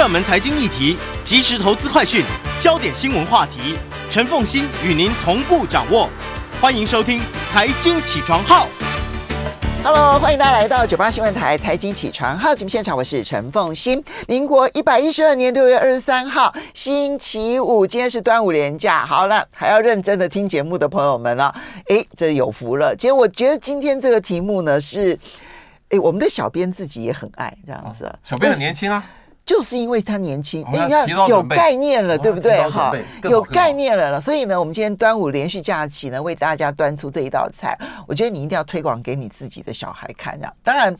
热门财经议题、即时投资快讯、焦点新闻话题，陈凤欣与您同步掌握。欢迎收听《财经起床号》。Hello，欢迎大家来到九八新闻台《财经起床号》节目现场，我是陈凤欣。民国一百一十二年六月二十三号，星期五，今天是端午连假。好了，还要认真的听节目的朋友们了，哎，这有福了。其实我觉得今天这个题目呢是，哎，我们的小编自己也很爱这样子。小编很年轻啊。就是因为他年轻，你看有概念了，对不对？哈，有概念了了。所以呢，我们今天端午连续假期呢，为大家端出这一道菜。我觉得你一定要推广给你自己的小孩看，这样。当然，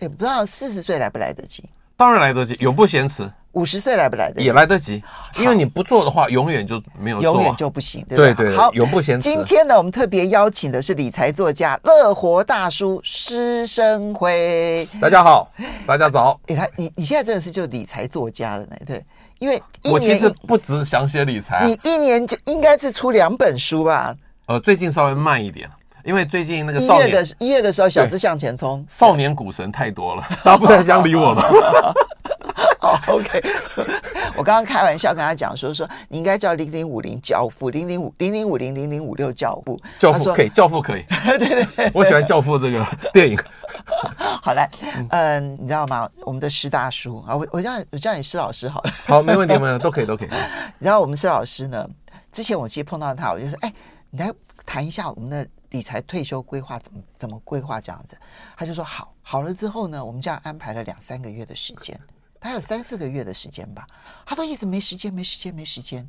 也不知道四十岁来不来得及。当然来得及，永不嫌迟。五十岁来不来得及？也来得及，因为你不做的话，永远就没有做，永远就不行，对不对？对对，好，永不嫌迟。今天呢，我们特别邀请的是理财作家乐活大叔施生辉。大家好，大家早。哎，他你你现在真的是就理财作家了呢？对，因为我其实不只想写理财，你一年就应该是出两本书吧？呃，最近稍微慢一点，因为最近那个少年一月的一月的时候，小资向前冲，少年股神太多了，大家不太想理我了。好，OK。我刚刚开玩笑跟他讲说，说你应该叫零零五零教父，零零五零零五零零零五六教父，教父可以，教父可以。对对对，我喜欢教父这个电影。好来，嗯，你知道吗？我们的施大叔啊，我我叫我叫你施老师好了。好，没问题，没问题，都可以，都可以。然后我们施老师呢，之前我其实碰到他，我就说，哎，你来谈一下我们的理财退休规划怎么怎么规划这样子。他就说好，好了之后呢，我们这样安排了两三个月的时间。还有三四个月的时间吧，他都一直没时间，没时间，没时间。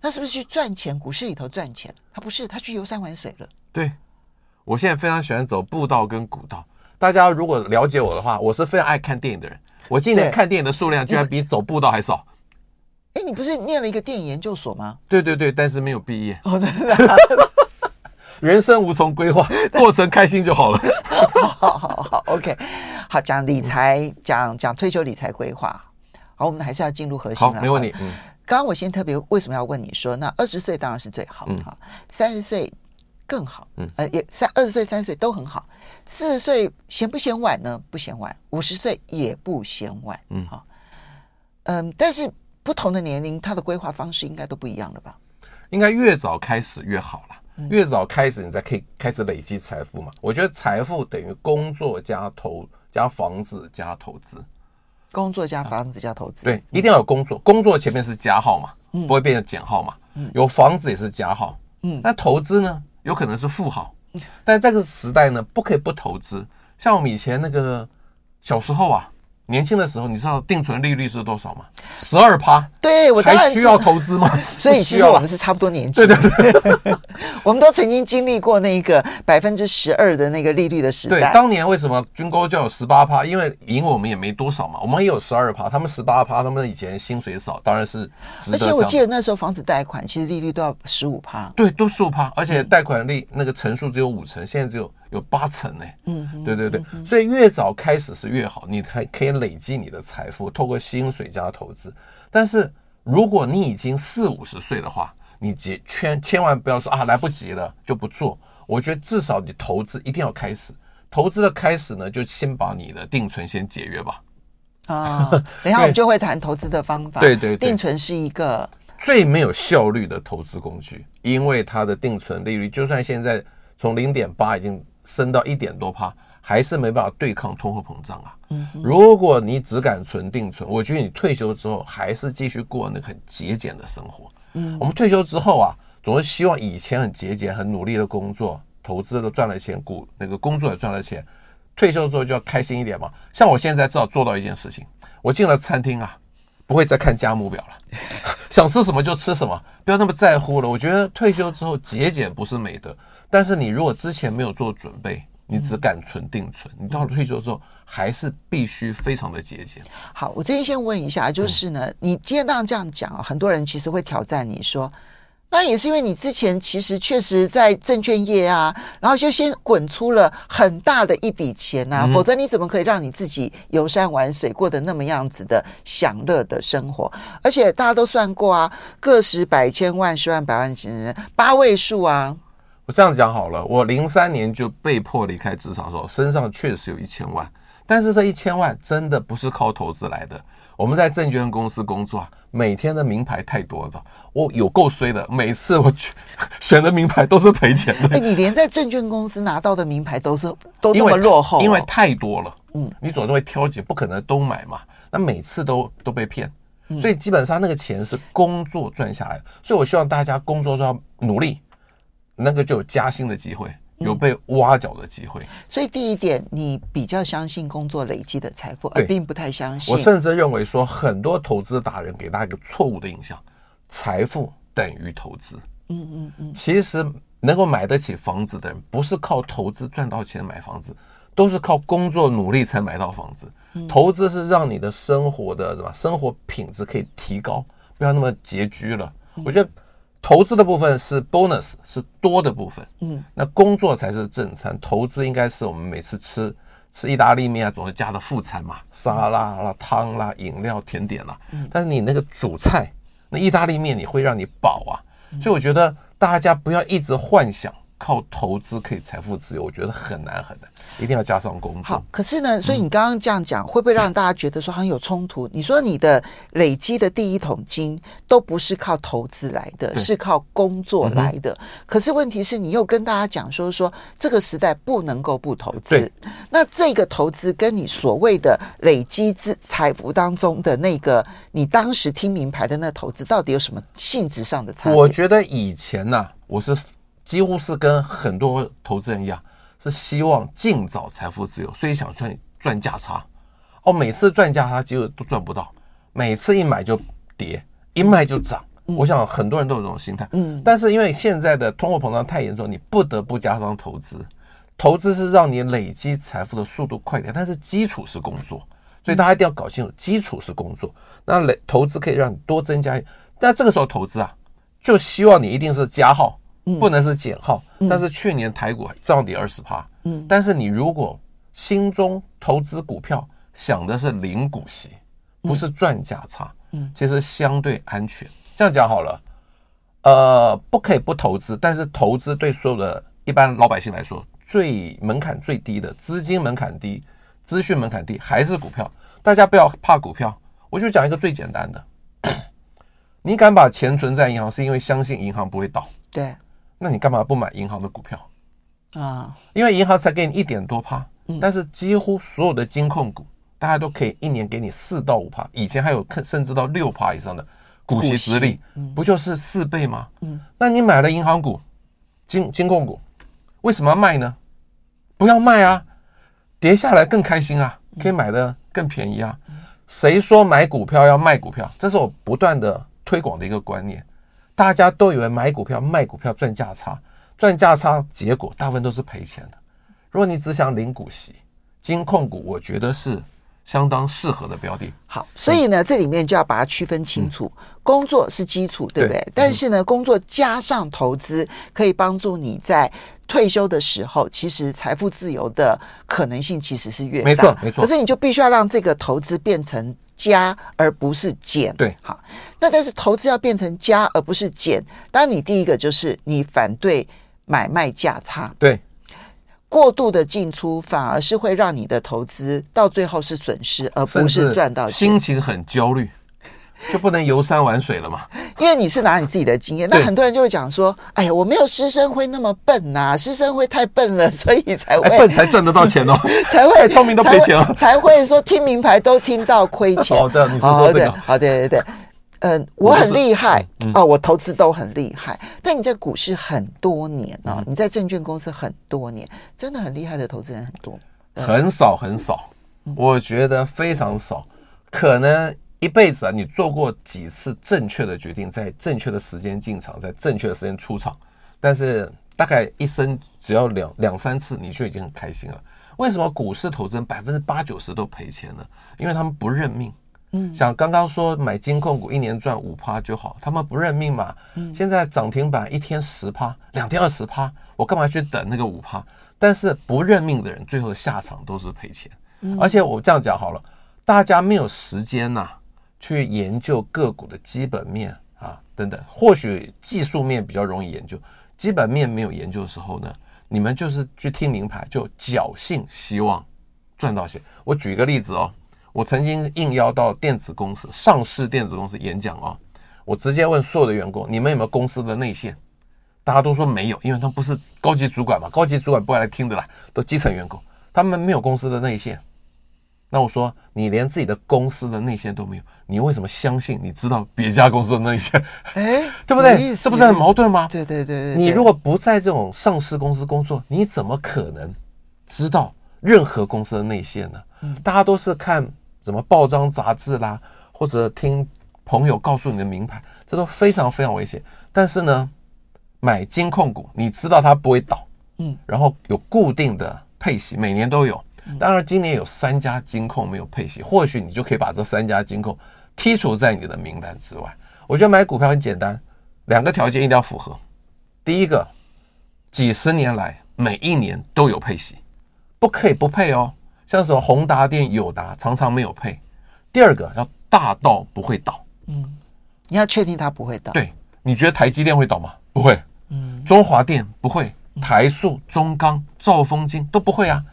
那是不是去赚钱？股市里头赚钱？他不是，他去游山玩水了。对，我现在非常喜欢走步道跟古道。大家如果了解我的话，我是非常爱看电影的人。我今年看电影的数量居然比走步道还少。哎，你不是念了一个电影研究所吗？对对对，但是没有毕业。哦，真的。人生无从规划，过程开心就好了。好好好，OK。好，讲理财，讲讲退休理财规划。好，我们还是要进入核心了。好，没问题。嗯，刚刚我先特别为什么要问你说，那二十岁当然是最好，哈，三十岁更好，嗯，呃，也三二十岁、三十岁都很好。四十岁嫌不嫌晚呢？不嫌晚。五十岁也不嫌晚，嗯，好，嗯，但是不同的年龄，他的规划方式应该都不一样了吧？应该越早开始越好了。越早开始，你才可以开始累积财富嘛。我觉得财富等于工作加投加房子加投资，工作加房子加投资。对，一定要有工作，工作前面是加号嘛，不会变成减号嘛。有房子也是加号，嗯，那投资呢，有可能是负号，但这个时代呢，不可以不投资。像我们以前那个小时候啊。年轻的时候，你知道定存利率是多少吗？十二趴。对，我还需要投资吗？所以其实我们是差不多年纪。对对对，我们都曾经经历过那个百分之十二的那个利率的时代。对，当年为什么军公教有十八趴？因为赢我们也没多少嘛，我们也有十二趴，他们十八趴，他们以前薪水少，当然是值得。而且我记得那时候房子贷款其实利率都要十五趴。对，都十五趴，而且贷款利那个成数只有五成，现在只有。有八成呢，嗯，对对对，所以越早开始是越好，你还可以累积你的财富，透过薪水加投资。但是如果你已经四五十岁的话，你千千千万不要说啊来不及了就不做。我觉得至少你投资一定要开始，投资的开始呢，就先把你的定存先解约吧。啊，等一下我们 就会谈投资的方法。对对，定存是一个最没有效率的投资工具，因为它的定存利率就算现在从零点八已经。升到一点多趴，还是没办法对抗通货膨胀啊！嗯，如果你只敢存定存，我觉得你退休之后还是继续过那个很节俭的生活。嗯，我们退休之后啊，总是希望以前很节俭、很努力的工作、投资都赚了钱，股那个工作也赚了钱，退休之后就要开心一点嘛。像我现在至少做到一件事情，我进了餐厅啊，不会再看价目表了，想吃什么就吃什么，不要那么在乎了。我觉得退休之后节俭不是美德。但是你如果之前没有做准备，你只敢存定存，你到了退休之后还是必须非常的节俭。好，我这边先问一下，就是呢，你今天当然这样讲啊，很多人其实会挑战你说，那也是因为你之前其实确实在证券业啊，然后就先滚出了很大的一笔钱呐，否则你怎么可以让你自己游山玩水，过得那么样子的享乐的生活？而且大家都算过啊，个十百千万十万百万几人八位数啊。我这样讲好了，我零三年就被迫离开职场的时候，身上确实有一千万，但是这一千万真的不是靠投资来的。我们在证券公司工作，每天的名牌太多了，我有够衰的。每次我去选的名牌都是赔钱的。哎，你连在证券公司拿到的名牌都是都那么落后，因为太多了。嗯，你总是会挑拣，不可能都买嘛。那每次都都被骗，所以基本上那个钱是工作赚下来的。所以我希望大家工作上努力，那个就有加薪的机会。有被挖角的机会，所以第一点，你比较相信工作累积的财富，而并不太相信。我甚至认为说，很多投资达人给大家一个错误的印象：财富等于投资。嗯嗯嗯。其实能够买得起房子的人，不是靠投资赚到钱买房子，都是靠工作努力才买到房子。投资是让你的生活的什么生活品质可以提高，不要那么拮据了。我觉得。投资的部分是 bonus，是多的部分。嗯，那工作才是正餐。投资应该是我们每次吃吃意大利面啊，总是加的副餐嘛，沙拉啦、汤啦、饮料、甜点啦。嗯，但是你那个主菜，那意大利面你会让你饱啊。所以我觉得大家不要一直幻想。靠投资可以财富自由，我觉得很难很难，一定要加上工作。好，可是呢，所以你刚刚这样讲，会不会让大家觉得说很有冲突？你说你的累积的第一桶金都不是靠投资来的，是靠工作来的。可是问题是你又跟大家讲说说这个时代不能够不投资。那这个投资跟你所谓的累积资财富当中的那个你当时听名牌的那投资，到底有什么性质上的差别？我觉得以前呢、啊，我是。几乎是跟很多投资人一样，是希望尽早财富自由，所以想赚赚价差。哦，每次赚价差，几乎都赚不到。每次一买就跌，一卖就涨。我想很多人都有这种心态。嗯。但是因为现在的通货膨胀太严重，你不得不加上投资。投资是让你累积财富的速度快点，但是基础是工作，所以大家一定要搞清楚，基础是工作。那累投资可以让你多增加，但这个时候投资啊，就希望你一定是加号。不能是减号，但是去年台股涨跌二十趴，嗯，但是你如果心中投资股票想的是零股息，不是赚价差，嗯，其实相对安全。这样讲好了，呃，不可以不投资，但是投资对所有的一般老百姓来说，最门槛最低的资金门槛低，资讯门槛低，还是股票。大家不要怕股票，我就讲一个最简单的，你敢把钱存在银行，是因为相信银行不会倒，对。那你干嘛不买银行的股票啊？因为银行才给你一点多趴，但是几乎所有的金控股，大家都可以一年给你四到五趴，以前还有甚至到六趴以上的股息殖利，不就是四倍吗？嗯，那你买了银行股、金金控股，为什么要卖呢？不要卖啊，跌下来更开心啊，可以买的更便宜啊。谁说买股票要卖股票？这是我不断的推广的一个观念。大家都以为买股票、卖股票赚价差，赚价差，结果大部分都是赔钱的。如果你只想领股息，金控股我觉得是相当适合的标的。好，所以呢，这里面就要把它区分清楚。工作是基础，对不对？但是呢，工作加上投资，可以帮助你在退休的时候，其实财富自由的可能性其实是越大。没错，没错。可是你就必须要让这个投资变成加，而不是减。对，好。那但是投资要变成加而不是减，当然你第一个就是你反对买卖价差，对，过度的进出反而是会让你的投资到最后是损失，而不是赚到钱。心情很焦虑，就不能游山玩水了嘛？因为你是拿你自己的经验，那很多人就会讲说：“哎呀，我没有师生会那么笨呐、啊，施升辉太笨了，所以才会、哎、笨才赚得到钱哦，才会聪明都赔钱了，才会说听名牌都听到亏钱。”好的，你是说这个？好，对对对。嗯，我很厉害哦，我投资都很厉害。但你在股市很多年哦，你在证券公司很多年，真的很厉害的投资人很多，很少很少，我觉得非常少。可能一辈子啊，你做过几次正确的决定，在正确的时间进场，在正确的时间出场，但是大概一生只要两两三次，你就已经很开心了。为什么股市投资人百分之八九十都赔钱呢？因为他们不认命。嗯，像刚刚说买金控股一年赚五趴就好，他们不认命嘛。嗯，现在涨停板一天十趴，两天二十趴，我干嘛去等那个五趴？但是不认命的人，最后的下场都是赔钱。嗯，而且我这样讲好了，大家没有时间呐，去研究个股的基本面啊等等。或许技术面比较容易研究，基本面没有研究的时候呢，你们就是去听名牌，就侥幸希望赚到钱。我举一个例子哦，我曾经应邀到电子公司、上市电子公司演讲哦，我直接问所有的员工：你们有没有公司的内线？大家都说没有，因为他们不是高级主管嘛，高级主管不会来听的啦，都基层员工，他们没有公司的内线。那我说，你连自己的公司的内线都没有，你为什么相信你知道别家公司的内线？哎，对不对？这不是很矛盾吗？对对对对。你如果不在这种上市公司工作，你怎么可能知道任何公司的内线呢？嗯，大家都是看什么报章杂志啦，或者听朋友告诉你的名牌，这都非常非常危险。但是呢，买金控股，你知道它不会倒，嗯，然后有固定的配息，每年都有。当然，今年有三家金控没有配息，或许你就可以把这三家金控剔除在你的名单之外。我觉得买股票很简单，两个条件一定要符合。第一个，几十年来每一年都有配息，不可以不配哦。像什么宏达电、友达常常没有配。第二个，要大到不会倒。嗯，你要确定它不会倒。对，你觉得台积电会倒吗？不会。嗯，中华电不会。台塑、中钢、兆丰金都不会啊，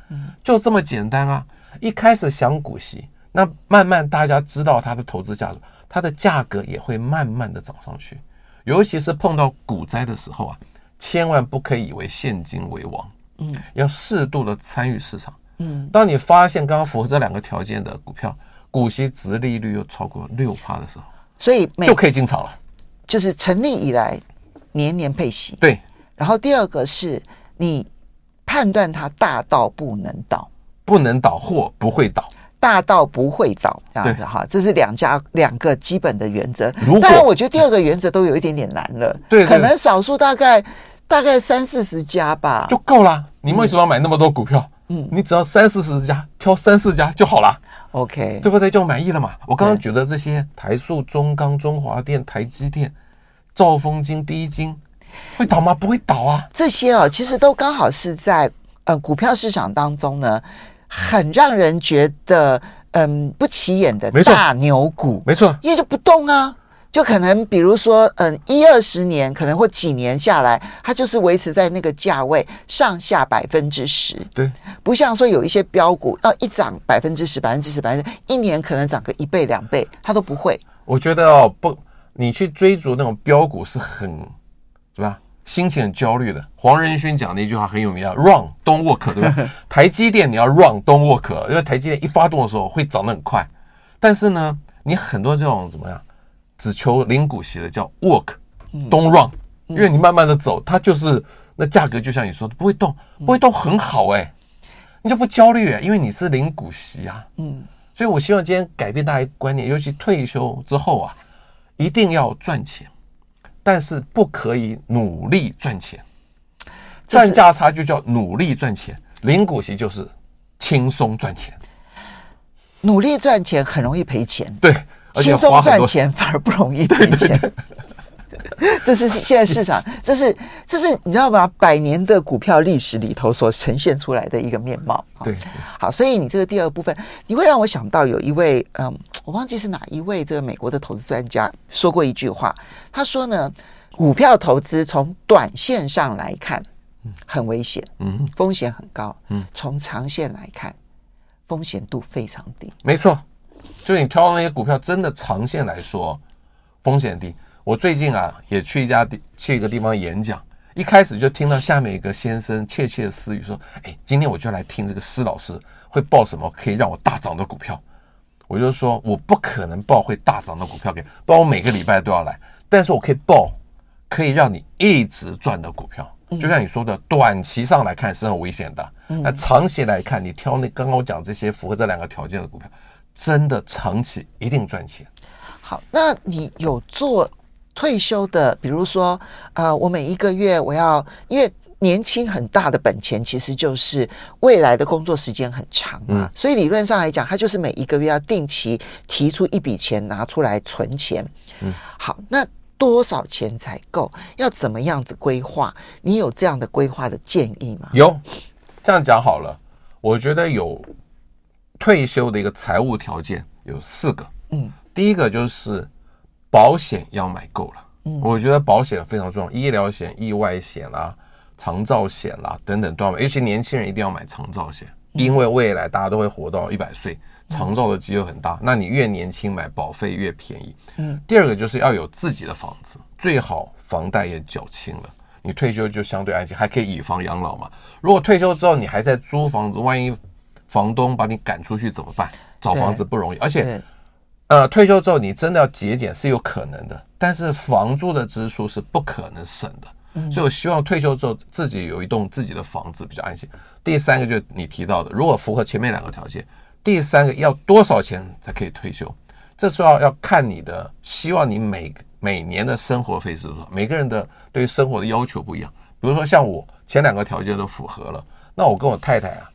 就这么简单啊！一开始想股息，那慢慢大家知道它的投资价值，它的价格也会慢慢的涨上去。尤其是碰到股灾的时候啊，千万不可以以为现金为王，嗯，要适度的参与市场，嗯。当你发现刚刚符合这两个条件的股票，股息值利率又超过六趴的时候，所以就可以进场了。就是成立以来年年配息，对。然后第二个是你判断它大到不能倒，不能倒或不会倒，大到不会倒这样子哈，这是两家两个基本的原则。当然，我觉得第二个原则都有一点点难了，对，可能少数大概大概三四十家吧，就够了。你为什么要买那么多股票？嗯，你只要三四十家，挑三四家就好了。OK，对不对？就满意了嘛。我刚刚举的这些台塑、中钢、中华电、台积电、兆丰金、第一金。会倒吗？不会倒啊！这些哦，其实都刚好是在呃股票市场当中呢，很让人觉得嗯不起眼的大牛股，没错，因为就不动啊，就可能比如说嗯一二十年，可能或几年下来，它就是维持在那个价位上下百分之十，对，不像说有一些标股要一涨百分之十、百分之十、百分之一年可能涨个一倍两倍，它都不会。我觉得哦，不，你去追逐那种标股是很。对吧？心情很焦虑的。黄仁勋讲的一句话很有名啊，“Run, don't walk”，对吧？台积电你要 “Run, don't walk”，因为台积电一发动的时候会涨得很快。但是呢，你很多这种怎么样，只求领股息的叫 “Walk，don't run”，因为你慢慢的走，它就是那价格就像你说的不会动，不会动很好哎，你就不焦虑哎，因为你是领股息啊。嗯，所以我希望今天改变大家观念，尤其退休之后啊，一定要赚钱。但是不可以努力赚钱，赚价差就叫努力赚钱，领股息就是轻松赚钱。努力赚钱很容易赔钱，对，轻松赚钱反而不容易赔钱。这是现在市场，这是这是你知道吗？百年的股票历史里头所呈现出来的一个面貌。对，好，所以你这个第二部分，你会让我想到有一位，嗯，我忘记是哪一位这个美国的投资专家说过一句话，他说呢，股票投资从短线上来看很危险，嗯，风险很高，嗯，从长线来看风险度非常低。没错，就是你挑那些股票，真的长线来说风险低。我最近啊，也去一家地，去一个地方演讲。一开始就听到下面一个先生窃窃私语说：“哎，今天我就来听这个施老师会报什么可以让我大涨的股票。”我就说：“我不可能报会大涨的股票给，不然我每个礼拜都要来。但是我可以报可以让你一直赚的股票。就像你说的，短期上来看是很危险的，那长期来看，你挑那刚刚我讲这些符合这两个条件的股票，真的长期一定赚钱。”好，那你有做？退休的，比如说，呃，我每一个月我要，因为年轻很大的本钱其实就是未来的工作时间很长嘛，嗯、所以理论上来讲，他就是每一个月要定期提出一笔钱拿出来存钱。嗯，好，那多少钱才够？要怎么样子规划？你有这样的规划的建议吗？有，这样讲好了，我觉得有退休的一个财务条件有四个。嗯，第一个就是。保险要买够了，嗯，我觉得保险非常重要，医疗险、意外险啦、长照险啦等等都要买，尤其年轻人一定要买长照险，因为未来大家都会活到一百岁，长照的机会很大。那你越年轻买保费越便宜。嗯。第二个就是要有自己的房子，最好房贷也缴清了，你退休就相对安心，还可以以房养老嘛。如果退休之后你还在租房子，万一房东把你赶出去怎么办？找房子不容易，而且，呃，退休之后你真的要节俭是有可能的，但是房租的支出是不可能省的。所以，我希望退休之后自己有一栋自己的房子比较安心。第三个就是你提到的，如果符合前面两个条件，第三个要多少钱才可以退休？这时候要要看你的，希望你每每年的生活费是多少？每个人的对于生活的要求不一样。比如说像我前两个条件都符合了，那我跟我太太啊，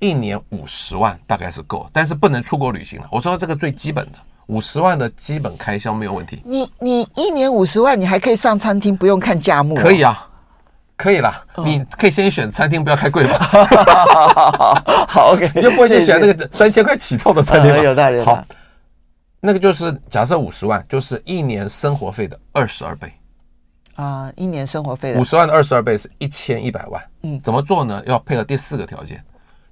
一年五十万大概是够，但是不能出国旅行了。我说这个最基本的。五十万的基本开销没有问题。你你一年五十万，你还可以上餐厅，不用看价目。可以啊，可以啦。你可以先选餐厅，不要太贵嘛。好，OK，你就不会去选那个三千块起跳的餐厅吗？有道理。好，那个就是假设五十万，就是一年生活费的二十二倍。啊，一年生活费的五十万的二十二倍是一千一百万。嗯，怎么做呢？要配合第四个条件，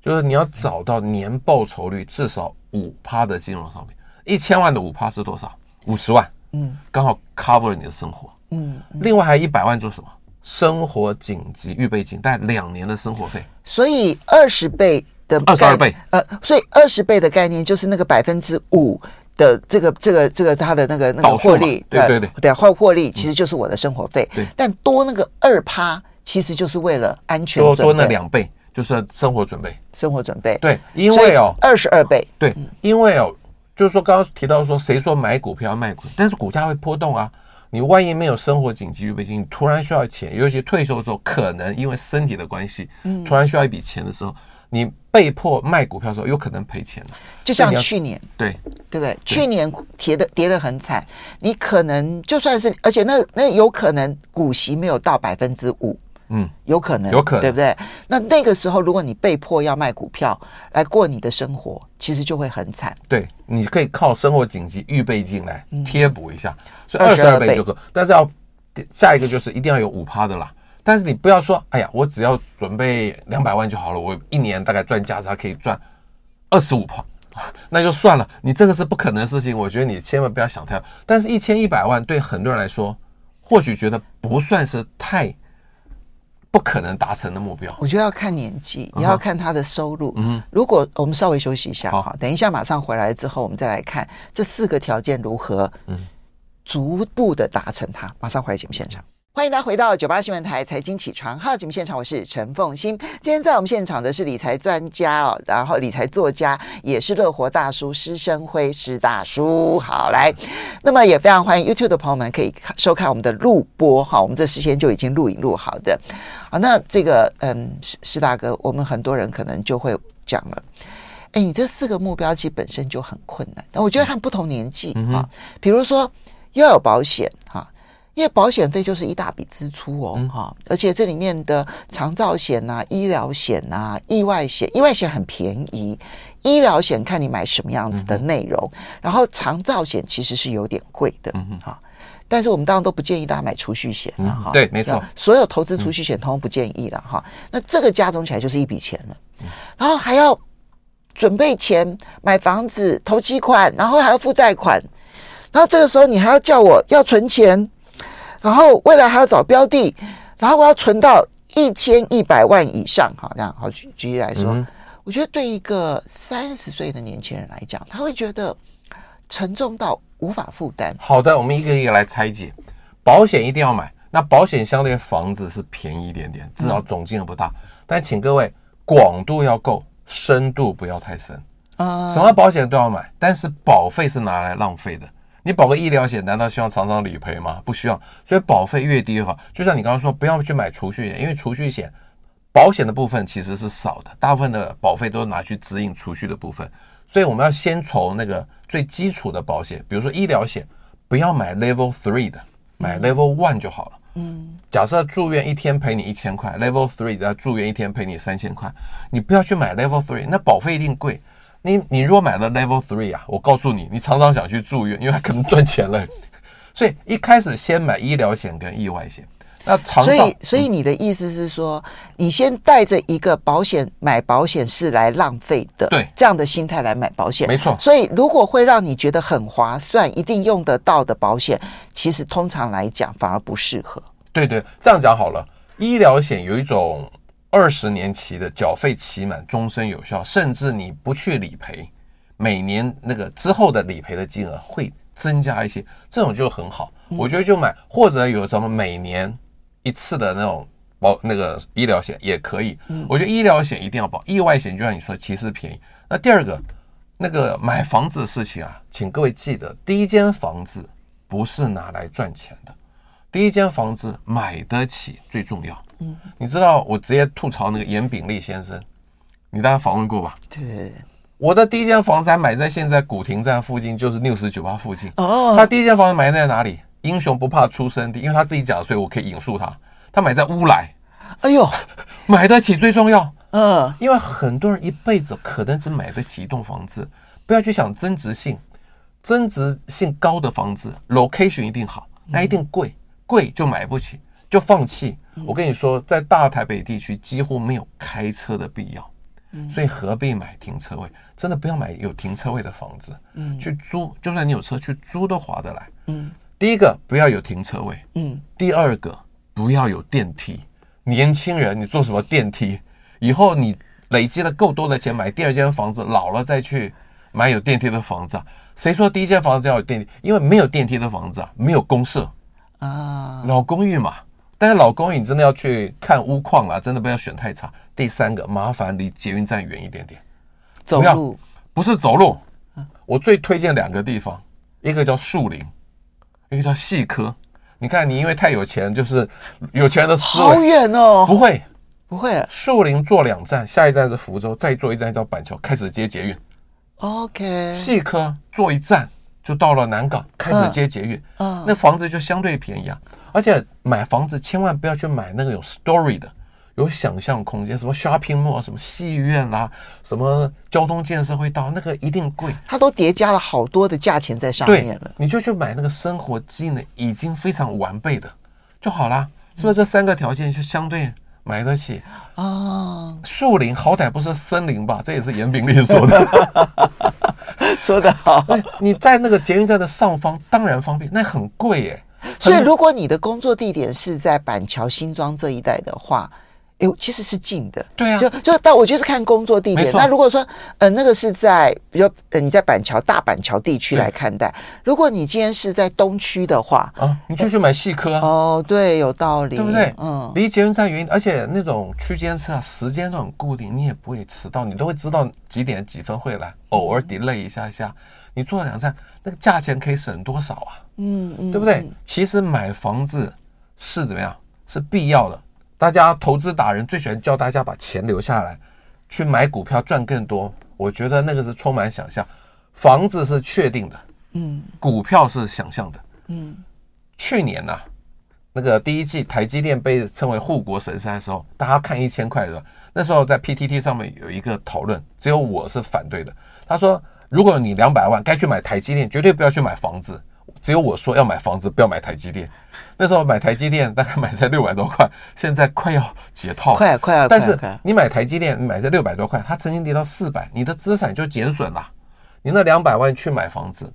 就是你要找到年报酬率至少五趴的金融商品。一千万的五趴是多少？五十万，嗯，刚好 cover 你的生活，嗯，另外还有一百万做什么？生活紧急预备金，带两年的生活费。所以二十倍的二十二倍，呃，所以二十倍的概念就是那个百分之五的这个这个这个它的那个那个获利，对对对，对获获利其实就是我的生活费，对，但多那个二趴其实就是为了安全，多多那两倍就是生活准备，生活准备，对，因为哦，二十二倍，对，因为哦。就是说，刚刚提到说，谁说买股票要卖股？但是股价会波动啊！你万一没有生活紧急预备金，你突然需要钱，尤其退休的时候，可能因为身体的关系，突然需要一笔钱的时候，你被迫卖股票的时候，有可能赔钱。就像去年，对对不对？去年跌的跌得很惨，你可能就算是，而且那那有可能股息没有到百分之五。嗯，有可能，有可能，对不对？那那个时候，如果你被迫要卖股票来过你的生活，其实就会很惨。对，你可以靠生活紧急预备金来贴补一下，嗯、所以二十二倍就够。但是要下一个就是一定要有五趴的啦。但是你不要说，哎呀，我只要准备两百万就好了，我一年大概赚价差可以赚二十五趴，那就算了。你这个是不可能的事情，我觉得你千万不要想太。但是一千一百万对很多人来说，或许觉得不算是太。不可能达成的目标，我觉得要看年纪，也要看他的收入。嗯，如果我们稍微休息一下，好，等一下马上回来之后，我们再来看这四个条件如何，嗯，逐步的达成它。马上回来节目现场。欢迎大家回到九八新闻台财经起床号节目现场，我是陈凤欣。今天在我们现场的是理财专家哦，然后理财作家，也是乐活大叔施生辉施大叔。好，来，那么也非常欢迎 YouTube 的朋友们可以收看我们的录播哈，我们这事先就已经录影录好的。好，那这个嗯，施施大哥，我们很多人可能就会讲了，哎，你这四个目标其实本身就很困难，但我觉得看不同年纪哈，比如说要有保险哈。因为保险费就是一大笔支出哦，哈、嗯，而且这里面的长照险呐、啊、医疗险呐、啊、意外险，意外险很便宜，医疗险看你买什么样子的内容，嗯、然后长照险其实是有点贵的，哈、但是我们当然都不建议大家买储蓄险了，哈、嗯，对，没错，所有投资储蓄险通通不建议了，哈、嗯，那这个加总起来就是一笔钱了，嗯、然后还要准备钱买房子、投期款，然后还要付贷款，然后这个时候你还要叫我要存钱。然后未来还要找标的，然后我要存到一千一百万以上，好，这样好举举例来说，嗯、我觉得对一个三十岁的年轻人来讲，他会觉得沉重到无法负担。好的，我们一个一个来拆解。保险一定要买，那保险相对房子是便宜一点点，至少总金额不大。嗯、但请各位广度要够，深度不要太深啊。什么保险都要买，但是保费是拿来浪费的。你保个医疗险，难道希望常常理赔吗？不需要，所以保费越低越好。就像你刚刚说，不要去买储蓄险，因为储蓄险保险的部分其实是少的，大部分的保费都拿去指引储蓄的部分。所以我们要先从那个最基础的保险，比如说医疗险，不要买 Level Three 的，买 Level One 就好了。嗯，假设住院一天赔你一千块，Level Three 的住院一天赔你三千块，你不要去买 Level Three，那保费一定贵。你你如果买了 Level Three 啊，我告诉你，你常常想去住院，因为它可能赚钱了。所以一开始先买医疗险跟意外险，那常所以，所以你的意思是说，你先带着一个保险买保险是来浪费的，对这样的心态来买保险，没错。所以，如果会让你觉得很划算、一定用得到的保险，其实通常来讲反而不适合。对对，这样讲好了。医疗险有一种二十年期的缴费期满，终身有效，甚至你不去理赔，每年那个之后的理赔的金额会增加一些，这种就很好。我觉得就买，或者有什么每年一次的那种保那个医疗险也可以。我觉得医疗险一定要保，意外险就像你说，其实便宜。那第二个，那个买房子的事情啊，请各位记得，第一间房子不是拿来赚钱的，第一间房子买得起最重要。嗯，你知道我直接吐槽那个严炳立先生，你大家访问过吧？对。我的第一间房子还买在现在古亭站附近，就是六十九号附近。哦。他第一间房子买在哪里？英雄不怕出身低，因为他自己讲，所以我可以引述他。他买在乌来，哎呦，买得起最重要。嗯，因为很多人一辈子可能只买得起一栋房子，不要去想增值性，增值性高的房子，location 一定好，那一定贵，贵就买不起，就放弃。我跟你说，在大台北地区几乎没有开车的必要，所以何必买停车位？真的不要买有停车位的房子，嗯，去租，就算你有车去租都划得来，嗯。第一个不要有停车位，嗯。第二个不要有电梯。年轻人，你坐什么电梯？以后你累积了够多的钱买第二间房子，老了再去买有电梯的房子啊？谁说第一间房子要有电梯？因为没有电梯的房子啊，没有公社啊，老公寓嘛。但是老公你真的要去看屋况啊，真的不要选太差。第三个，麻烦离捷运站远一点点，走路不是走路。我最推荐两个地方，一个叫树林。一个叫细科，你看你因为太有钱，就是有钱人的思维。好远哦，不会，不会。树林坐两站，下一站是福州，再坐一站到板桥，开始接捷运。OK。细科坐一站就到了南港，开始接捷运。嗯，那房子就相对便宜啊。而且买房子千万不要去买那个有 story 的。有想象空间，什么 shopping mall，什么戏院啦，什么交通建设会到，那个一定贵。它都叠加了好多的价钱在上面了。你就去买那个生活机能已经非常完备的就好啦，是不是？这三个条件就相对买得起啊。树林好歹不是森林吧？这也是严炳立说的，说的好。你在那个捷运站的上方，当然方便，那很贵耶。所以如果你的工作地点是在板桥新庄这一带的话。哎，其实是近的，对啊，就就但我觉得是看工作地点。那如果说，呃，那个是在，比如呃你在板桥大板桥地区来看待，如果你今天是在东区的话，啊，你就去买细科啊。哦，对，有道理，对不对？嗯，离捷运站远，而且那种区间车啊，时间都很固定，你也不会迟到，你都会知道几点几分会来，偶尔 delay 一下下，你坐两站，那个价钱可以省多少啊？嗯嗯，对不对？其实买房子是怎么样？是必要的。大家投资达人最喜欢教大家把钱留下来，去买股票赚更多。我觉得那个是充满想象，房子是确定的，嗯，股票是想象的，嗯。去年呐、啊，那个第一季台积电被称为护国神山的时候，大家看一千块的，那时候在 PTT 上面有一个讨论，只有我是反对的。他说，如果你两百万该去买台积电，绝对不要去买房子。只有我说要买房子，不要买台积电。那时候买台积电大概买在六百多块，现在快要解套，快快要。但是你买台积电，你买在六百多块，它曾经跌到四百，你的资产就减损了。你那两百万去买房子，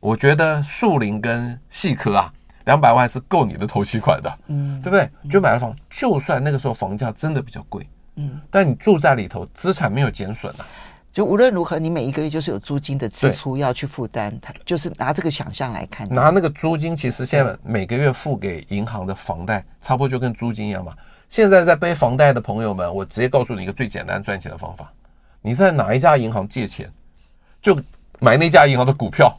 我觉得树林跟细科啊，两百万是够你的头期款的，嗯，对不对？就买了房，就算那个时候房价真的比较贵，嗯，但你住在里头，资产没有减损啊。就无论如何，你每一个月就是有租金的支出要去负担，他就是拿这个想象来看。拿那个租金，其实现在每个月付给银行的房贷，差不多就跟租金一样嘛。现在在背房贷的朋友们，我直接告诉你一个最简单赚钱的方法：你在哪一家银行借钱，就买那家银行的股票。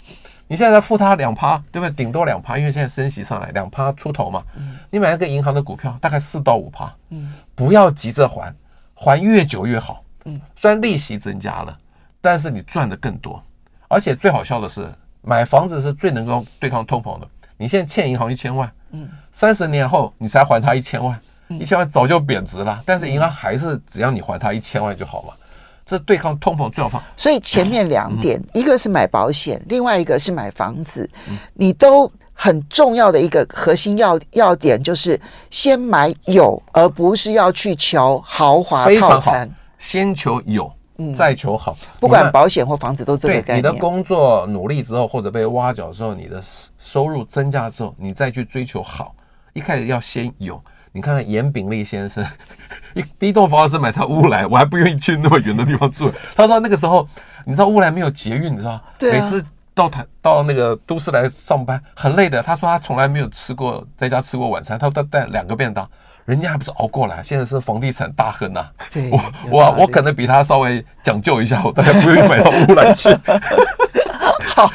你现在在付他两趴，对不对？顶多两趴，因为现在升息上来，两趴出头嘛。你买那个银行的股票，大概四到五趴。嗯，不要急着还，还越久越好。嗯，虽然利息增加了，但是你赚的更多，而且最好笑的是，买房子是最能够对抗通膨的。你现在欠银行一千万，嗯，三十年后你才还他一千万，一千万早就贬值了，但是银行还是只要你还他一千万就好嘛，这对抗通膨最好方。所以前面两点，一个是买保险，另外一个是买房子，你都很重要的一个核心要要点就是先买有，而不是要去求豪华套餐。先求有，再求好。嗯、不管保险或房子都这个概念。你的工作努力之后，或者被挖角之后，你的收入增加之后，你再去追求好。一开始要先有。你看看严炳立先生，一第一栋房子是买在乌来，我还不愿意去那么远的地方住。他说那个时候，你知道乌来没有捷运，你知道？对、啊。每次到台到那个都市来上班很累的。他说他从来没有吃过在家吃过晚餐，他说他带两个便当，人家还不是熬过来。现在是房地产大亨呐、啊，我我我可能比他稍微讲究一下，我大概不愿意买到乌兰去。好。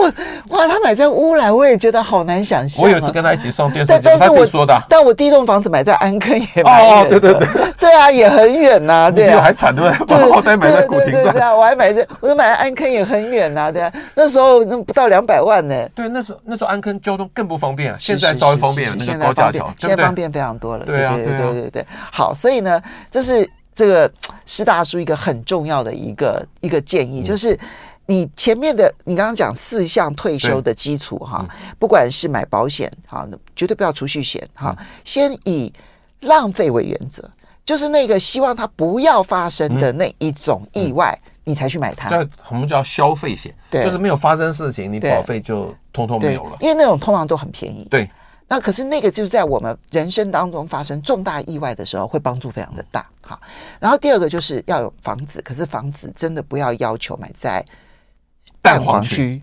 我哇，他买在乌来，我也觉得好难想象、啊。我有一次跟他一起上电视节目，他自己说的、啊。但我第一栋房子买在安坑也蛮远哦，对对对，对啊，也很远呐、啊，对啊，还惨对不对？我好歹买在古亭站，对啊，我还买在，我买在安坑也很远呐、啊，对啊，那时候那不到两百万呢。对，那时候那时候安坑交通更不方便，现在稍微方便，那个高架桥，现在方便非常多了。对啊，对对对对对，好，所以呢，这是这个施大叔一个很重要的一个一个建议，就是。你前面的，你刚刚讲四项退休的基础哈，不管是买保险哈，绝对不要储蓄险哈，先以浪费为原则，就是那个希望它不要发生的那一种意外，你才去买它。这我们叫消费险，对，就是没有发生事情，你保费就通通没有了。因为那种通常都很便宜。对，那可是那个就是在我们人生当中发生重大意外的时候，会帮助非常的大。好，然后第二个就是要有房子，可是房子真的不要要求买在。蛋黄区，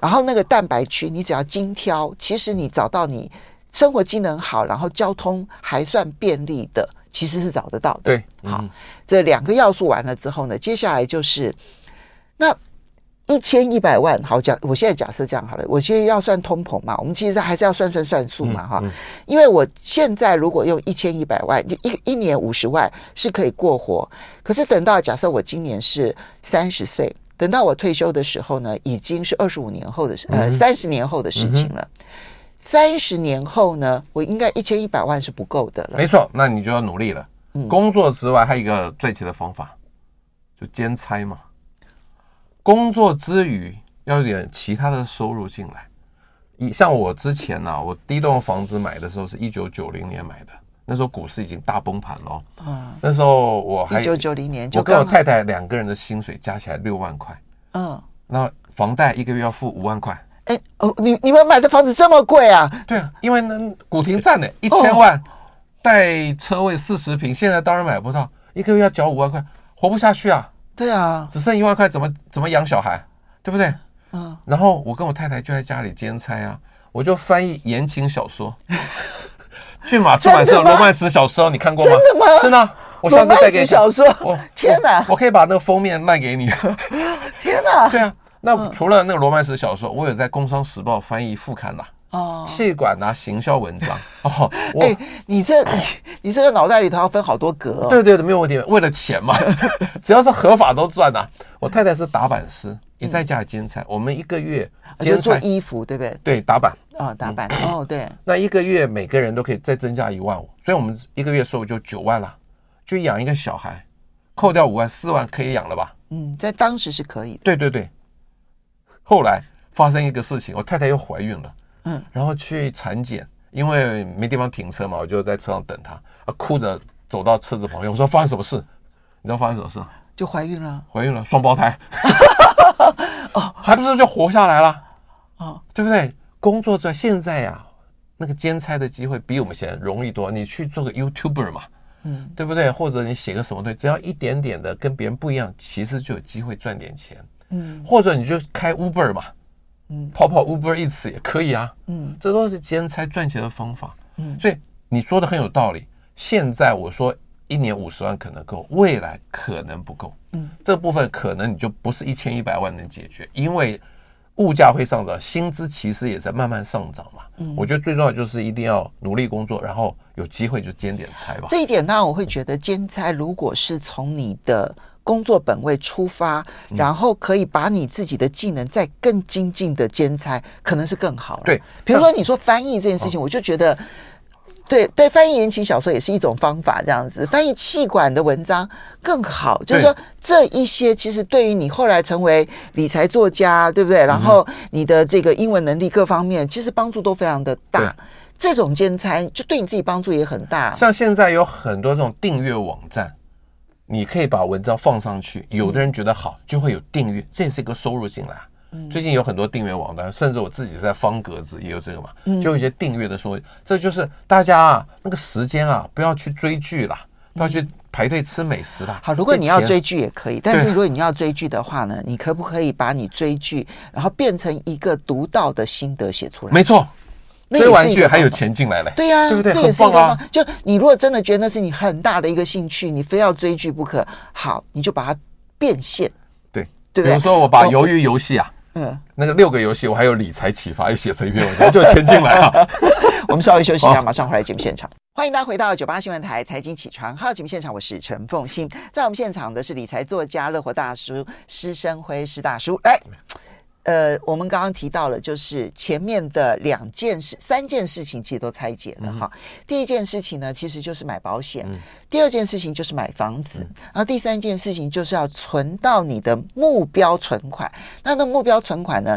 然后那个蛋白区，你只要精挑，其实你找到你生活机能好，然后交通还算便利的，其实是找得到的。对，好，这两个要素完了之后呢，接下来就是那一千一百万。好，假我现在假设这样好了，我现在要算通膨嘛，我们其实还是要算算算数嘛，哈、嗯嗯，因为我现在如果用一千一百万，就一一年五十万是可以过活，可是等到假设我今年是三十岁。等到我退休的时候呢，已经是二十五年后的事，呃，三十年后的事情了。三十年后呢，我应该一千一百万是不够的了。没错，那你就要努力了。工作之外还有一个赚钱的方法，就兼差嘛。工作之余要有点其他的收入进来。以像我之前呢、啊，我第一栋房子买的时候是一九九零年买的。那时候股市已经大崩盘了，嗯，那时候我还一九九零年，我跟我太太两个人的薪水加起来六万块，嗯，那房贷一个月要付五万块，哎哦，你你们买的房子这么贵啊？对啊，因为那古亭站的一千万，带车位四十平，现在当然买不到，一个月要缴五万块，活不下去啊。对啊，只剩一万块，怎么怎么养小孩，对不对？嗯，然后我跟我太太就在家里兼差啊，我就翻译言情小说。骏马出版社罗曼史小说，你看过吗？真的吗？真的、啊，我下次带给你。小说，我天哪我！我可以把那个封面卖给你。天哪！对啊，那除了那个罗曼史小说，我有在《工商时报》翻译副刊啦。哦。气管啊，行销文章。哦。哎、欸，你这你你这个脑袋里头要分好多格、哦。对对对，没有问题。为了钱嘛，只要是合法都赚呐、啊。我太太是打板师，也在家里兼差。我们一个月兼做衣服，对不对？对，打板。哦，打板、嗯、哦，对，那一个月每个人都可以再增加一万五，所以我们一个月收入就九万了，就养一个小孩，扣掉五万，四万可以养了吧？嗯，在当时是可以的。对对对。后来发生一个事情，我太太又怀孕了，嗯，然后去产检，因为没地方停车嘛，我就在车上等她，啊，哭着走到车子旁边，我说发生什么事？你知道发生什么事？就怀孕了，怀孕了，双胞胎，哦，还不是就活下来了？哦，对不对？工作在现在呀、啊，那个兼差的机会比我们现在容易多。你去做个 YouTuber 嘛，嗯，对不对？或者你写个什么东西，只要一点点的跟别人不一样，其实就有机会赚点钱。嗯，或者你就开 Uber 嘛，嗯，跑跑 Uber Eats 也可以啊。嗯，这都是兼差赚钱的方法。嗯，所以你说的很有道理。现在我说一年五十万可能够，未来可能不够。嗯，这部分可能你就不是一千一百万能解决，因为。物价会上涨，薪资其实也在慢慢上涨嘛。嗯，我觉得最重要就是一定要努力工作，然后有机会就兼点差吧。这一点当然我会觉得兼差，如果是从你的工作本位出发，然后可以把你自己的技能再更精进的兼差，可能是更好。对，比如说你说翻译这件事情，我就觉得对对，翻译言情小说也是一种方法，这样子翻译气管的文章更好。就是说，这一些其实对于你后来成为理财作家，对不对？然后你的这个英文能力各方面，其实帮助都非常的大。这种兼差就对你自己帮助也很大。像现在有很多这种订阅网站，你可以把文章放上去，有的人觉得好，就会有订阅，这也是一个收入进来。最近有很多订阅网站，甚至我自己在方格子也有这个嘛，就有一些订阅的说，这就是大家啊那个时间啊，不要去追剧啦，不要去排队吃美食啦。好，如果你要追剧也可以，但是如果你要追剧的话呢，你可不可以把你追剧然后变成一个独到的心得写出来？没错，追完剧还有钱进来了，对呀，对不对？这也是一个。就你如果真的觉得那是你很大的一个兴趣，你非要追剧不可，好，你就把它变现。对，对对？比如说我把鱿鱼游戏啊。嗯，那个六个游戏，我还有理财启发，也写成一篇文章，就签进来了。我们稍微休息一下，马上回来节目现场。欢迎大家回到九八新闻台财经起床号节目现场，我是陈凤欣。在我们现场的是理财作家、乐活大叔施生辉施大叔，来。呃，我们刚刚提到了，就是前面的两件事、三件事情，其实都拆解了哈。第一件事情呢，其实就是买保险；第二件事情就是买房子；然后第三件事情就是要存到你的目标存款。那那目标存款呢？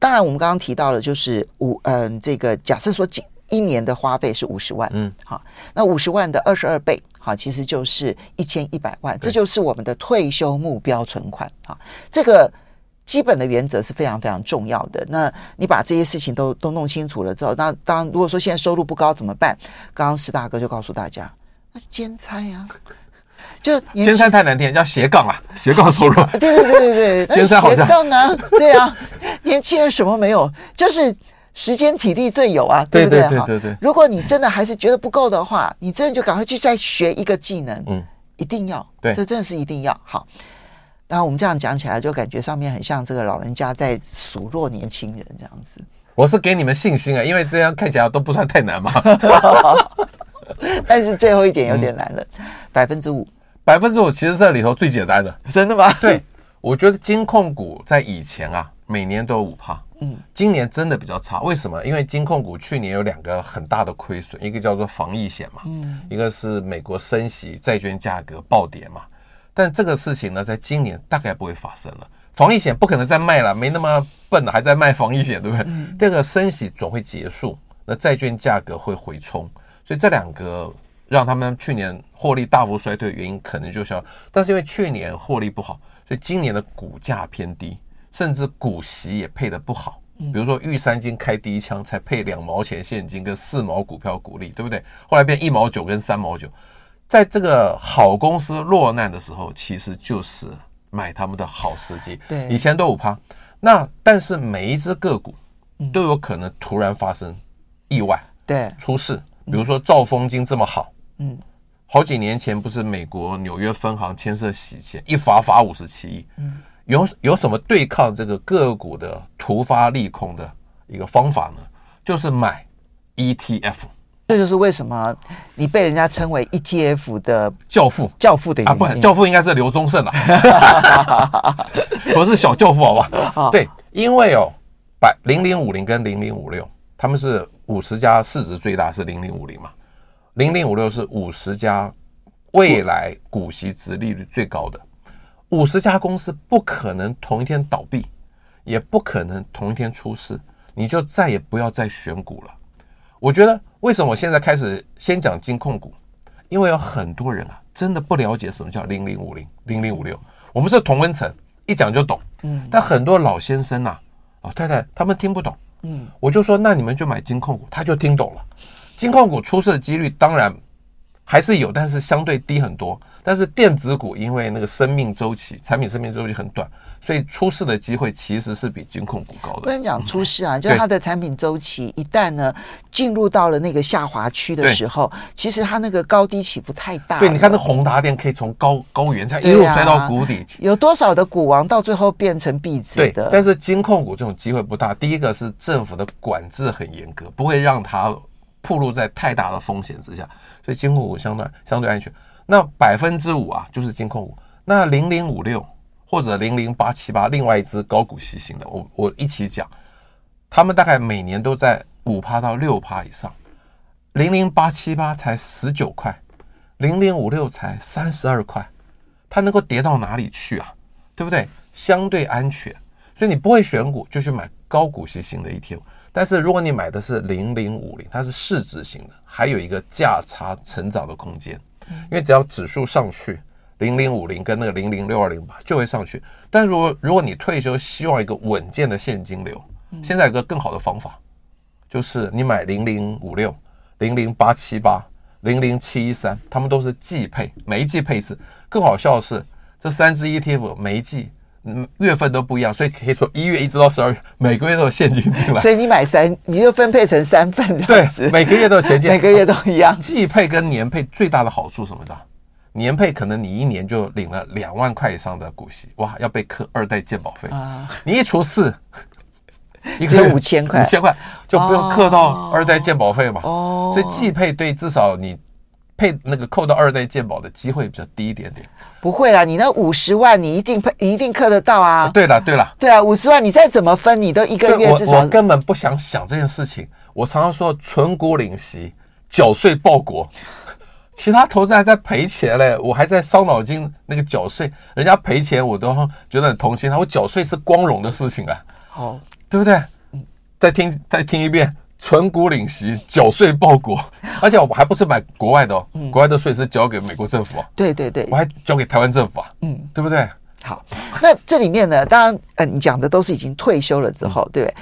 当然，我们刚刚提到了，就是五嗯，这个假设说，一年的花费是五十万，嗯，好，那五十万的二十二倍，好，其实就是一千一百万，这就是我们的退休目标存款啊，这个。基本的原则是非常非常重要的。那你把这些事情都都弄清楚了之后，那当如果说现在收入不高怎么办？刚刚石大哥就告诉大家，那就兼差呀，就兼差太难听，叫斜杠啊，斜杠收入。对对对对对，斜杠啊，对啊，年轻人什么没有，就是时间体力最有啊，对不对？对对对对。如果你真的还是觉得不够的话，你真的就赶快去再学一个技能，嗯，一定要，对，这真的是一定要。好。然后我们这样讲起来，就感觉上面很像这个老人家在数落年轻人这样子。我是给你们信心啊，因为这样看起来都不算太难嘛。但是最后一点有点难了，百分之五，百分之五其实是这里头最简单的。真的吗？对，我觉得金控股在以前啊，每年都有五趴。嗯，今年真的比较差，为什么？因为金控股去年有两个很大的亏损，一个叫做防疫险嘛，嗯，一个是美国升息，债券价格暴跌嘛。但这个事情呢，在今年大概不会发生了。防疫险不可能再卖了，没那么笨了，还在卖防疫险，对不对？第二个升息总会结束，那债券价格会回冲，所以这两个让他们去年获利大幅衰退的原因可能就是要，但是因为去年获利不好，所以今年的股价偏低，甚至股息也配得不好。比如说玉三金开第一枪才配两毛钱现金跟四毛股票股利，对不对？后来变一毛九跟三毛九。在这个好公司落难的时候，其实就是买他们的好时机。对，以前都五趴，那但是每一只个股都有可能突然发生意外，对，出事。比如说兆丰金这么好，嗯，好几年前不是美国纽约分行牵涉洗钱，一罚罚五十七亿，嗯，有有什么对抗这个个股的突发利空的一个方法呢？就是买 ETF。这就是为什么你被人家称为 ETF 的教父，教父的。啊，不，教父应该是刘宗盛了，我是小教父，好吧？对，因为哦，百零零五零跟零零五六，他们是五十家市值最大是零零五零嘛，零零五六是五十家未来股息值利率最高的，五十家公司不可能同一天倒闭，也不可能同一天出事，你就再也不要再选股了。我觉得为什么我现在开始先讲金控股？因为有很多人啊，真的不了解什么叫零零五零、零零五六。我们是同温层，一讲就懂。嗯。但很多老先生呐，老太太他们听不懂。嗯。我就说，那你们就买金控股，他就听懂了。金控股出事的几率当然还是有，但是相对低很多。但是电子股因为那个生命周期，产品生命周期很短。所以出事的机会其实是比金控股高的。不能讲出事啊，就是它的产品周期一旦呢进入到了那个下滑区的时候，其实它那个高低起伏太大。对，你看那宏达电可以从高高原才一路摔到谷底，有多少的股王到最后变成壁纸的？但是金控股这种机会不大。第一个是政府的管制很严格，不会让它暴露在太大的风险之下，所以金控股相对相对安全。那百分之五啊，就是金控股。那零零五六。或者零零八七八，另外一支高股息型的，我我一起讲，他们大概每年都在五趴到六趴以上。零零八七八才十九块，零零五六才三十二块，它能够跌到哪里去啊？对不对？相对安全，所以你不会选股就去买高股息型的 ETF。但是如果你买的是零零五零，它是市值型的，还有一个价差成长的空间，因为只要指数上去，零零五零跟那个零零六二零八就会上去。但如果如果你退休希望一个稳健的现金流，现在有个更好的方法，就是你买零零五六。零零八七八、零零七一三，他们都是季配，每一季配一次。更好笑的是，这三只 ETF 每一季嗯月份都不一样，所以可以说一月一直到十二月，每个月都有现金进来。所以你买三，你就分配成三份这样子。对，每个月都有钱进，每个月都一样。季配跟年配最大的好处什么的？年配可能你一年就领了两万块以上的股息，哇，要被课二代鉴保费啊！你一除四。一个月五千块，五千块就不用扣到二代鉴保费嘛。哦，所以季配对至少你配那个扣到二代健保的机会比较低一点点。不会啦，你那五十万你一定配，你一定扣得到啊。对了，对了，对啊，五十万你再怎么分，你都一个月至少。我根本不想想这件事情。我常常说，存股领息，缴税报国。其他投资还在赔钱嘞，我还在伤脑筋那个缴税，人家赔钱我都觉得很痛心他。我缴税是光荣的事情啊。好。对不对？再听再听一遍，存股领息，缴税报国，而且我还不是买国外的哦，国外的税是交给美国政府啊。对对对，我还交给台湾政府啊。嗯，对不对？好，那这里面呢，当然，呃，你讲的都是已经退休了之后，对不对？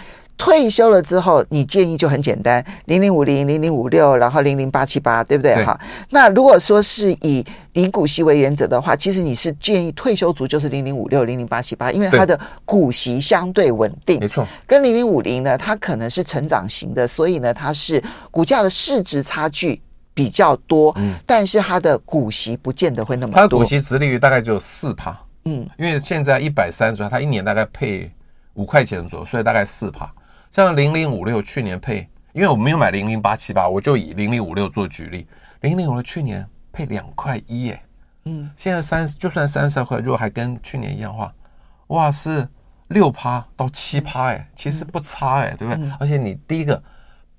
退休了之后，你建议就很简单：零零五零、零零五六，然后零零八七八，对不对？哈。那如果说是以零股息为原则的话，其实你是建议退休族就是零零五六、零零八七八，因为它的股息相对稳定，没错。跟零零五零呢，它可能是成长型的，所以呢，它是股价的市值差距比较多，嗯，但是它的股息不见得会那么多。它的股息殖利率大概只有四趴，嗯，因为现在一百三十，它一年大概配五块钱左右，所以大概四趴。像零零五六去年配，因为我没有买零零八七八，我就以零零五六做举例。零零五六去年配两块一，哎，嗯，现在三就算三十块，如果还跟去年一样的话，哇，是六趴到七趴，哎，其实不差，哎，对不对？而且你第一个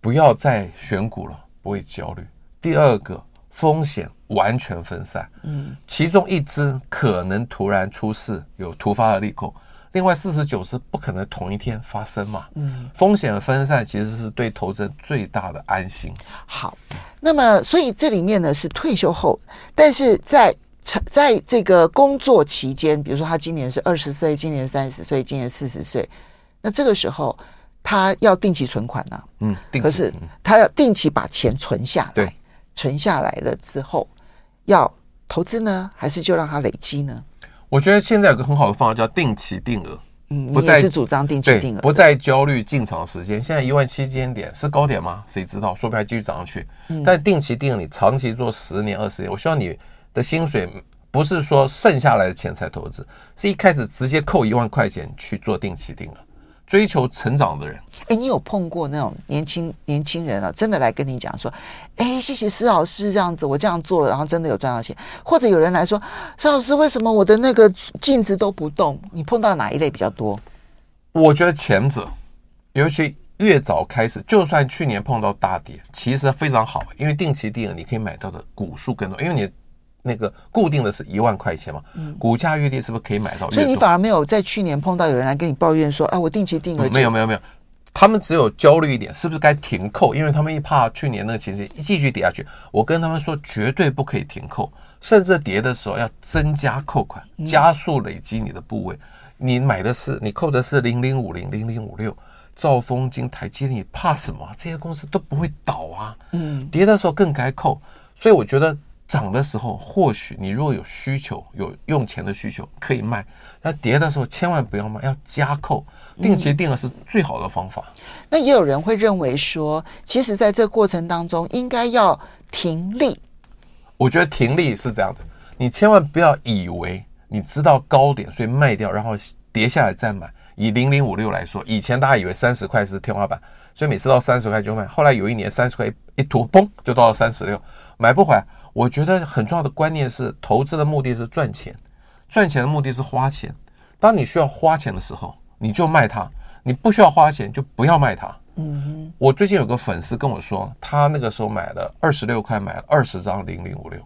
不要再选股了，不会焦虑；第二个风险完全分散，嗯，其中一只可能突然出事，有突发的利空。另外四十九只不可能同一天发生嘛，嗯，风险分散其实是对投资人最大的安心。好，那么所以这里面呢是退休后，但是在在这个工作期间，比如说他今年是二十岁，今年三十岁，今年四十岁，那这个时候他要定期存款呢、啊？嗯，可是他要定期把钱存下来，存下来了之后要投资呢，还是就让它累积呢？我觉得现在有个很好的方法叫定期定额，嗯，不再是主张定期定额，不再焦虑进场时间。现在一万七千点是高点吗？谁知道？说不定还继续涨上去。但定期定额，你长期做十年、二十年，我希望你的薪水不是说剩下来的钱才投资，是一开始直接扣一万块钱去做定期定额。追求成长的人，哎，你有碰过那种年轻年轻人啊？真的来跟你讲说，哎，谢谢施老师这样子，我这样做，然后真的有赚到钱。或者有人来说，施老师，为什么我的那个净值都不动？你碰到哪一类比较多？我觉得前者，尤其越早开始，就算去年碰到大跌，其实非常好，因为定期定额你可以买到的股数更多，因为你。那个固定的是一万块钱嘛，嗯股价越低是不是可以买到？所以你反而没有在去年碰到有人来跟你抱怨说，啊，我定期定额、嗯、没有没有没有，他们只有焦虑一点，是不是该停扣？因为他们一怕去年那个情形一继续跌下去。我跟他们说，绝对不可以停扣，甚至跌的时候要增加扣款，加速累积你的部位。你买的是你扣的是零零五零零零五六，兆丰金、台积电，你怕什么？这些公司都不会倒啊。嗯，跌的时候更该扣。所以我觉得。涨的时候，或许你如果有需求、有用钱的需求，可以卖；那跌的时候，千万不要卖，要加扣。定期定额是最好的方法。嗯。那也有人会认为说，其实在这过程当中，应该要停利。我觉得停利是这样的，你千万不要以为你知道高点，所以卖掉，然后跌下来再买。以零零五六来说，以前大家以为三十块是天花板，所以每次到三十块就卖。后来有一年三十块一突，嘣，就到了三十六，买不回来。我觉得很重要的观念是，投资的目的是赚钱，赚钱的目的是花钱。当你需要花钱的时候，你就卖它；你不需要花钱，就不要卖它。嗯哼，我最近有个粉丝跟我说，他那个时候买了二十六块，买了二十张零零五六，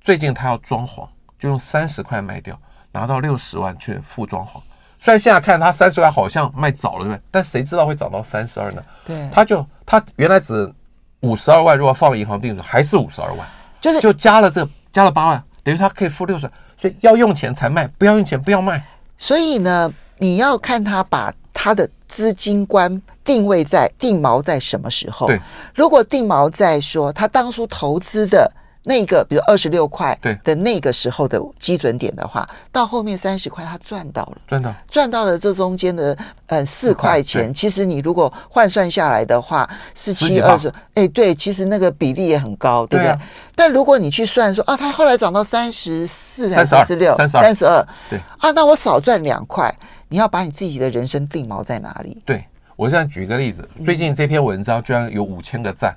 最近他要装潢，就用三十块卖掉，拿到六十万去付装潢。虽然现在看他三十块好像卖早了，对不对？但谁知道会涨到三十二呢？对，他就他原来只五十二万，如果放银行定存还是五十二万，就是就加了这加了八万，等于他可以付六十万。所以要用钱才卖，不要用钱不要卖。所以呢，你要看他把他的资金观定位在定锚在什么时候。对，如果定锚在说他当初投资的。那个，比如二十六块的那个时候的基准点的话，到后面三十块，他赚到了，赚到赚到了这中间的呃四块钱。其实你如果换算下来的话，四七二十，哎，对，其实那个比例也很高，对不对？但如果你去算说啊，他后来涨到三十四、三十六、三十二，对啊，那我少赚两块。你要把你自己的人生定锚在哪里？对，我现在举一个例子，最近这篇文章居然有五千个赞。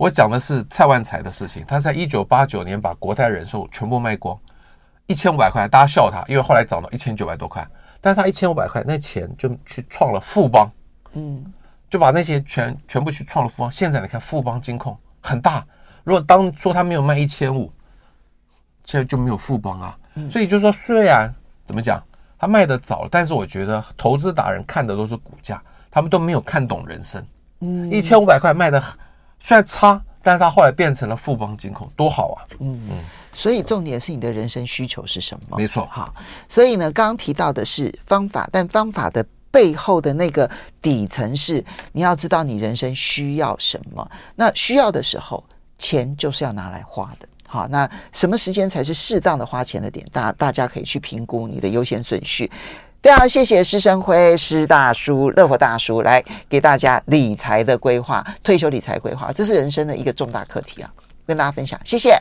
我讲的是蔡万才的事情，他在一九八九年把国泰人寿全部卖光，一千五百块，大家笑他，因为后来涨到一千九百多块，但是他一千五百块那钱就去创了富邦，嗯，就把那些全全部去创了富邦。现在你看富邦金控很大，如果当初他没有卖一千五，现在就没有富邦啊。所以就是说，虽然怎么讲，他卖的早，但是我觉得投资达人看的都是股价，他们都没有看懂人生。嗯，一千五百块卖得。虽然差，但是他后来变成了富邦金控，多好啊！嗯嗯，所以重点是你的人生需求是什么？没错。好，所以呢，刚刚提到的是方法，但方法的背后的那个底层是你要知道你人生需要什么。那需要的时候，钱就是要拿来花的。好，那什么时间才是适当的花钱的点？大大家可以去评估你的优先顺序。对啊，谢谢施生辉施大叔、乐活大叔来给大家理财的规划、退休理财规划，这是人生的一个重大课题啊，跟大家分享，谢谢。